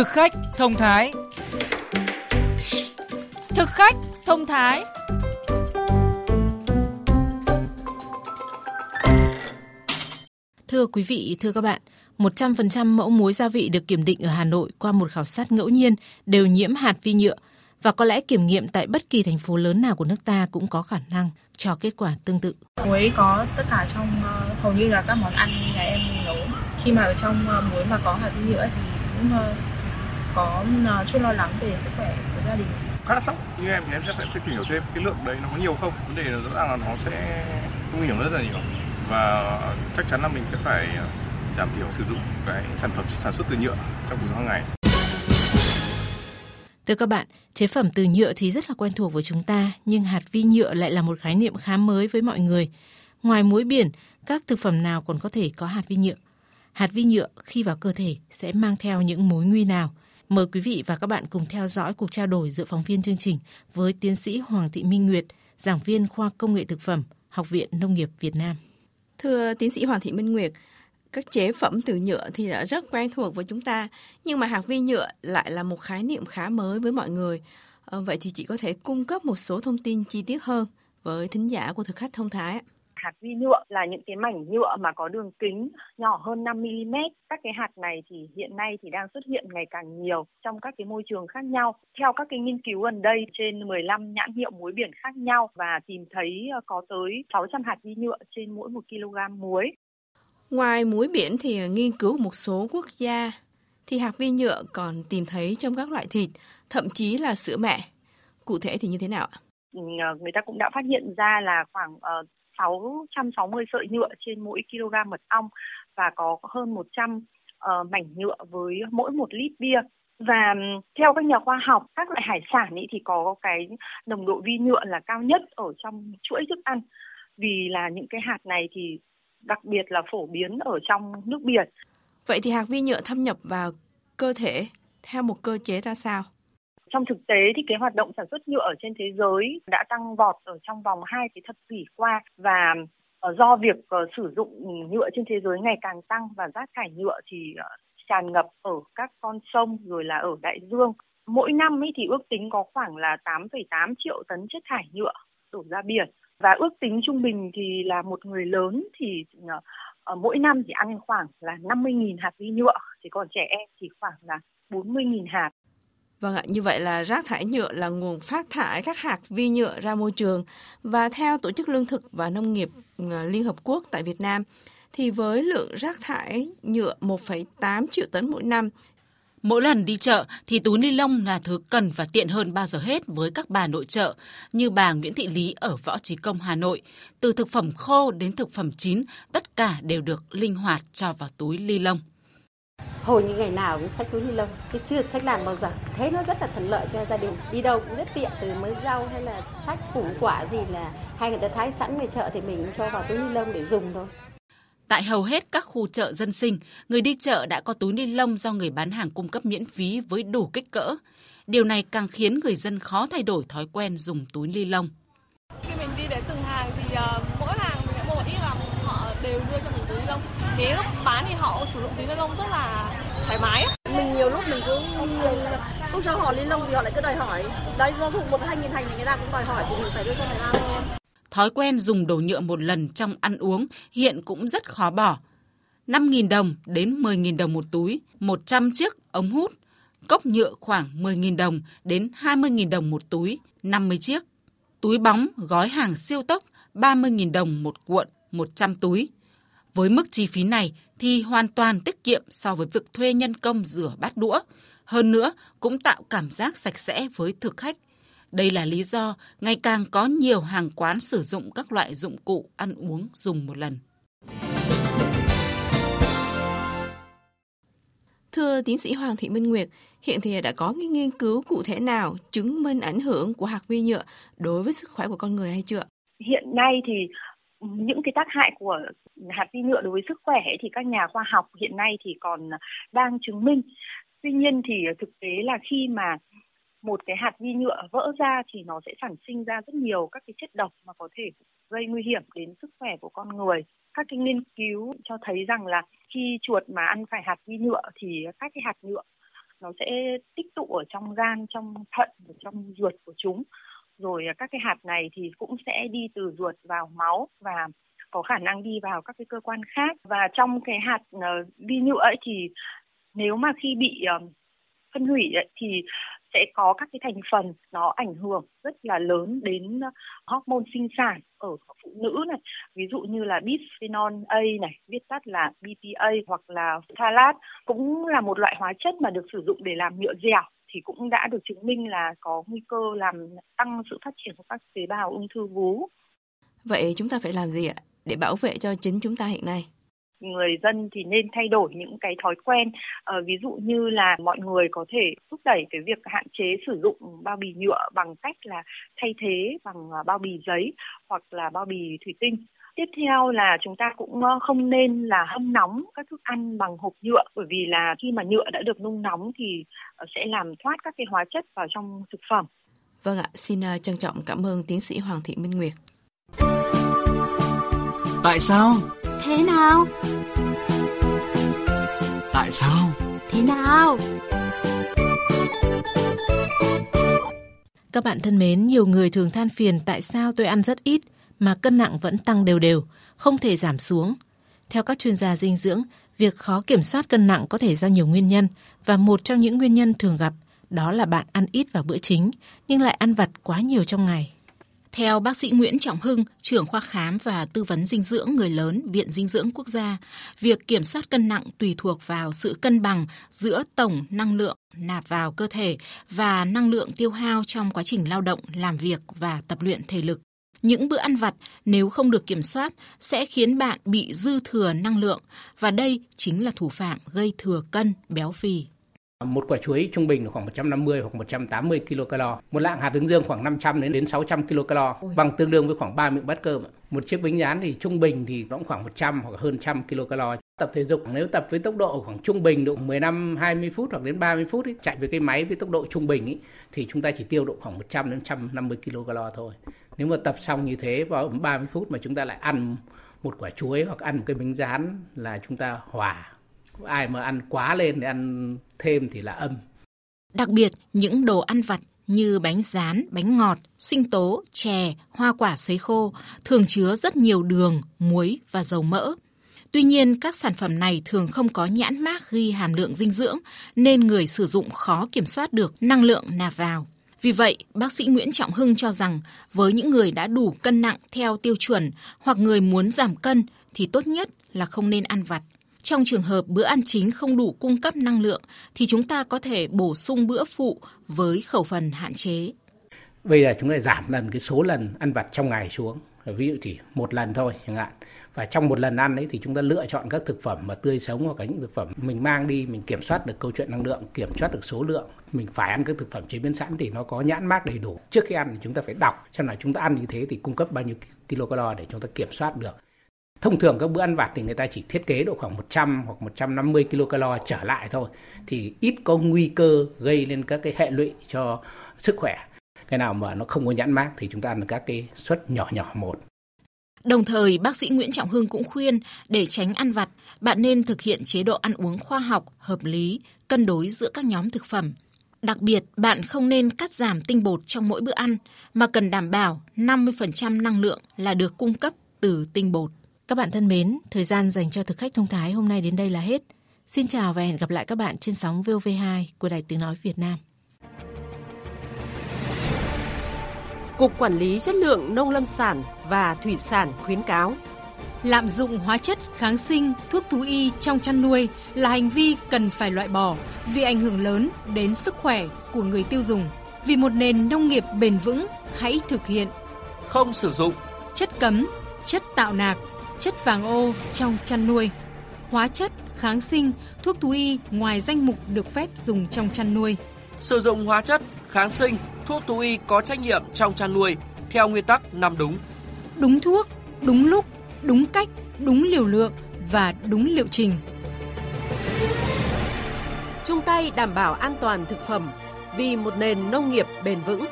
Thực khách thông thái Thực khách thông thái Thưa quý vị, thưa các bạn, 100% mẫu muối gia vị được kiểm định ở Hà Nội qua một khảo sát ngẫu nhiên đều nhiễm hạt vi nhựa và có lẽ kiểm nghiệm tại bất kỳ thành phố lớn nào của nước ta cũng có khả năng cho kết quả tương tự. Muối có tất cả trong uh, hầu như là các món ăn nhà em nấu. Khi mà ở trong uh, muối mà có hạt vi nhựa thì cũng uh, có uh, chút lo lắng về sức khỏe của gia đình khá là sốc như em thì em sẽ phải sẽ tìm hiểu thêm cái lượng đấy nó có nhiều không vấn đề là rõ ràng là nó sẽ nguy hiểm rất là nhiều và chắc chắn là mình sẽ phải giảm thiểu sử dụng cái sản phẩm sản xuất từ nhựa trong cuộc sống hàng ngày Thưa các bạn, chế phẩm từ nhựa thì rất là quen thuộc với chúng ta, nhưng hạt vi nhựa lại là một khái niệm khá mới với mọi người. Ngoài muối biển, các thực phẩm nào còn có thể có hạt vi nhựa? Hạt vi nhựa khi vào cơ thể sẽ mang theo những mối nguy nào? Mời quý vị và các bạn cùng theo dõi cuộc trao đổi giữa phóng viên chương trình với tiến sĩ Hoàng Thị Minh Nguyệt, giảng viên khoa công nghệ thực phẩm, Học viện Nông nghiệp Việt Nam. Thưa tiến sĩ Hoàng Thị Minh Nguyệt, các chế phẩm từ nhựa thì đã rất quen thuộc với chúng ta, nhưng mà hạt vi nhựa lại là một khái niệm khá mới với mọi người. Ờ, vậy thì chị có thể cung cấp một số thông tin chi tiết hơn với thính giả của thực khách thông thái hạt vi nhựa là những cái mảnh nhựa mà có đường kính nhỏ hơn 5 mm. Các cái hạt này thì hiện nay thì đang xuất hiện ngày càng nhiều trong các cái môi trường khác nhau. Theo các cái nghiên cứu gần đây trên 15 nhãn hiệu muối biển khác nhau và tìm thấy ờ, có tới 600 hạt vi nhựa trên mỗi 1 kg muối. Ngoài muối biển thì nghiên cứu một số quốc gia thì hạt vi nhựa còn tìm thấy trong các loại thịt, thậm chí là sữa mẹ. Cụ thể thì như thế nào ạ? Ờ, người ta cũng đã phát hiện ra là khoảng uh, 660 sợi nhựa trên mỗi kg mật ong và có hơn 100 uh, ờ, mảnh nhựa với mỗi một lít bia và theo các nhà khoa học các loại hải sản ý thì có cái nồng độ vi nhựa là cao nhất ở trong chuỗi thức ăn vì là những cái hạt này thì đặc biệt là phổ biến ở trong nước biển. Vậy thì hạt vi nhựa thâm nhập vào cơ thể theo một cơ chế ra sao? Trong thực tế thì cái hoạt động sản xuất nhựa ở trên thế giới đã tăng vọt ở trong vòng hai cái thập kỷ qua và ờ, do việc ờ, sử dụng nhựa trên thế giới ngày càng tăng và rác thải nhựa thì ờ, tràn ngập ở các con sông rồi là ở đại dương. Mỗi năm ấy thì ước tính có khoảng là 8,8 triệu tấn chất thải nhựa đổ ra biển và ước tính trung bình thì là một người lớn thì mỗi năm chỉ ăn khoảng là 50.000 hạt vi nhựa, chỉ còn trẻ em thì khoảng là 40.000 hạt. Vâng ạ, như vậy là rác thải nhựa là nguồn phát thải các hạt vi nhựa ra môi trường và theo Tổ chức Lương thực và Nông nghiệp ờ, Liên Hợp Quốc tại Việt Nam thì với lượng rác thải nhựa 1,8 triệu tấn mỗi năm Mỗi lần đi chợ thì túi ni lông là thứ cần và tiện hơn bao giờ hết với các bà nội trợ như bà Nguyễn Thị Lý ở Võ Trí Công Hà Nội. Từ thực phẩm khô đến thực phẩm chín, tất cả đều được linh hoạt cho vào túi ni lông hầu như ngày nào cũng sách túi ni lông chứ chưa sách làm bao giờ thế nó rất là thuận lợi cho gia đình đi đâu cũng rất tiện từ mới rau hay là sách củ quả gì là hay người ta thái sẵn về chợ thì mình cho vào túi ni lông để dùng thôi Tại hầu hết các khu chợ dân sinh, người đi chợ đã có túi ni lông do người bán hàng cung cấp miễn phí với đủ kích cỡ. Điều này càng khiến người dân khó thay đổi thói quen dùng túi ni lông. Khi mình đi đến từng hàng thì uh, mỗi hàng mình sẽ mua một ít và họ đều đưa cho Cái lúc bán thì họ sử dụng túi ni lông rất là thoải mái. Mình nhiều lúc mình cứ không cho họ ni lông thì họ lại cứ đòi hỏi. Đấy do thùng một hai nghìn thành thì người ta cũng đòi hỏi thì mình phải đưa cho người ta thôi. Thói quen dùng đồ nhựa một lần trong ăn uống hiện cũng rất khó bỏ. 5.000 đồng đến 10.000 đồng một túi, 100 chiếc ống hút, cốc nhựa khoảng 10.000 đồng đến 20.000 đồng một túi, 50 chiếc. Túi bóng gói hàng siêu tốc 30.000 đồng một cuộn, 100 túi. Với mức chi phí này thì hoàn toàn tiết kiệm so với việc thuê nhân công rửa bát đũa. Hơn nữa cũng tạo cảm giác sạch sẽ với thực khách. Đây là lý do ngày càng có nhiều hàng quán sử dụng các loại dụng cụ ăn uống dùng một lần. Thưa tiến sĩ Hoàng Thị Minh Nguyệt, hiện thì đã có những nghiên cứu cụ thể nào chứng minh ảnh hưởng của hạt vi nhựa đối với sức khỏe của con người hay chưa? Hiện nay thì những cái tác hại của hạt vi nhựa đối với sức khỏe thì các nhà khoa học hiện nay thì còn đang chứng minh. Tuy nhiên thì thực tế là khi mà một cái hạt vi nhựa vỡ ra thì nó sẽ sản sinh ra rất nhiều các cái chất độc mà có thể gây nguy hiểm đến sức khỏe của con người. Các cái nghiên cứu cho thấy rằng là khi chuột mà ăn phải hạt vi nhựa thì các cái hạt nhựa nó sẽ tích tụ ở trong gan, trong thận và trong ruột của chúng rồi à, các cái hạt này thì cũng sẽ đi từ ruột vào máu và có khả năng đi vào các cái cơ quan khác. Và trong cái hạt uh, vi nhựa ấy thì nếu mà khi bị uh, phân hủy ấy, thì sẽ có các cái thành phần nó ảnh hưởng rất là lớn đến ờ, hormone sinh sản ở phụ nữ này. Ví dụ như là bisphenol A này viết tắt là BPA hoặc là phthalate cũng là một loại hóa chất mà được sử dụng để làm nhựa dẻo thì cũng đã được chứng minh là có nguy cơ làm tăng sự phát triển của các tế bào ung thư vú. Vậy chúng ta phải làm gì ạ để bảo vệ cho chính chúng ta hiện nay? người dân thì nên thay đổi những cái thói quen à, ví dụ như là mọi người có thể thúc đẩy cái việc hạn chế sử dụng bao bì nhựa bằng cách là thay thế bằng ờ, bao bì giấy hoặc là bao bì thủy tinh tiếp theo là chúng ta cũng ờ, không nên là hâm nóng các thức ăn bằng hộp nhựa bởi vì là khi mà nhựa đã được nung nóng thì sẽ làm thoát các cái hóa chất vào trong thực phẩm Vâng ạ, xin trân trọng cảm ơn tiến sĩ Hoàng Thị Minh Nguyệt. Tại sao? Thế nào? Tại sao? Thế nào? Các bạn thân mến, nhiều người thường than phiền tại sao tôi ăn rất ít mà cân nặng vẫn tăng đều đều, không thể giảm xuống. Theo các chuyên gia dinh dưỡng, việc khó kiểm soát cân nặng có thể do nhiều nguyên nhân và một trong những nguyên nhân thường gặp đó là bạn ăn ít vào bữa chính nhưng lại ăn vặt quá nhiều trong ngày. Theo bác sĩ Nguyễn Trọng Hưng, trưởng khoa khám và tư vấn dinh dưỡng người lớn Viện Dinh dưỡng Quốc gia, việc kiểm soát cân nặng tùy thuộc vào sự cân bằng giữa tổng năng lượng nạp vào cơ thể và năng lượng tiêu hao trong quá trình lao động, làm việc và tập luyện thể lực. Những bữa ăn vặt nếu không được kiểm soát sẽ khiến bạn bị dư thừa năng lượng và đây chính là thủ phạm gây thừa cân, béo phì. Một quả chuối trung bình là khoảng 150 hoặc 180 kcal. Một lạng hạt hướng dương khoảng 500 đến đến 600 kcal, bằng tương đương với khoảng 3 miệng bát cơm. Một chiếc bánh rán thì trung bình thì cũng khoảng 100 hoặc hơn trăm kcal. Tập thể dục nếu tập với tốc độ khoảng trung bình độ 15 20 phút hoặc đến 30 phút ấy, chạy với cái máy với tốc độ trung bình ấy, thì chúng ta chỉ tiêu độ khoảng 100 đến 150 kcal thôi. Nếu mà tập xong như thế vào 30 phút mà chúng ta lại ăn một quả chuối hoặc ăn một cái bánh rán là chúng ta hòa ai mà ăn quá lên thì ăn thêm thì là âm. Đặc biệt, những đồ ăn vặt như bánh rán, bánh ngọt, sinh tố, chè, hoa quả sấy khô thường chứa rất nhiều đường, muối và dầu mỡ. Tuy nhiên, các sản phẩm này thường không có nhãn mác ghi hàm lượng dinh dưỡng nên người sử dụng khó kiểm soát được năng lượng nạp vào. Vì vậy, bác sĩ Nguyễn Trọng Hưng cho rằng với những người đã đủ cân nặng theo tiêu chuẩn hoặc người muốn giảm cân thì tốt nhất là không nên ăn vặt. Trong trường hợp bữa ăn chính không đủ cung cấp năng lượng thì chúng ta có thể bổ sung bữa phụ với khẩu phần hạn chế. Bây giờ chúng ta giảm lần cái số lần ăn vặt trong ngày xuống. Ví dụ chỉ một lần thôi chẳng hạn. Và trong một lần ăn ấy thì chúng ta lựa chọn các thực phẩm mà tươi sống hoặc những thực phẩm mình mang đi mình kiểm soát được câu chuyện năng lượng, kiểm soát được số lượng. Mình phải ăn các thực phẩm chế biến sẵn thì nó có nhãn mác đầy đủ. Trước khi ăn thì chúng ta phải đọc xem là chúng ta ăn như thế thì cung cấp bao nhiêu kilocalo để chúng ta kiểm soát được Thông thường các bữa ăn vặt thì người ta chỉ thiết kế độ khoảng 100 hoặc 150 kcal trở lại thôi thì ít có nguy cơ gây lên các cái hệ lụy cho sức khỏe. Cái nào mà nó không có nhãn mát thì chúng ta ăn các cái suất nhỏ nhỏ một. Đồng thời, bác sĩ Nguyễn Trọng Hưng cũng khuyên để tránh ăn vặt, bạn nên thực hiện chế độ ăn uống khoa học, hợp lý, cân đối giữa các nhóm thực phẩm. Đặc biệt, bạn không nên cắt giảm tinh bột trong mỗi bữa ăn, mà cần đảm bảo 50% năng lượng là được cung cấp từ tinh bột. Các bạn thân mến, thời gian dành cho thực khách thông thái hôm nay đến đây là hết. Xin chào và hẹn gặp lại các bạn trên sóng VOV2 của Đài Tiếng Nói Việt Nam. Cục Quản lý Chất lượng Nông lâm sản và Thủy sản khuyến cáo Lạm dụng hóa chất, kháng sinh, thuốc thú y trong chăn nuôi là hành vi cần phải loại bỏ vì ảnh hưởng lớn đến sức khỏe của người tiêu dùng. Vì một nền nông nghiệp bền vững, hãy thực hiện không sử dụng chất cấm, chất tạo nạc, chất vàng ô trong chăn nuôi, hóa chất, kháng sinh, thuốc thú y ngoài danh mục được phép dùng trong chăn nuôi. Sử dụng hóa chất, kháng sinh, thuốc thú y có trách nhiệm trong chăn nuôi theo nguyên tắc năm đúng. Đúng thuốc, đúng lúc, đúng cách, đúng liều lượng và đúng liệu trình. Chung tay đảm bảo an toàn thực phẩm vì một nền nông nghiệp bền vững.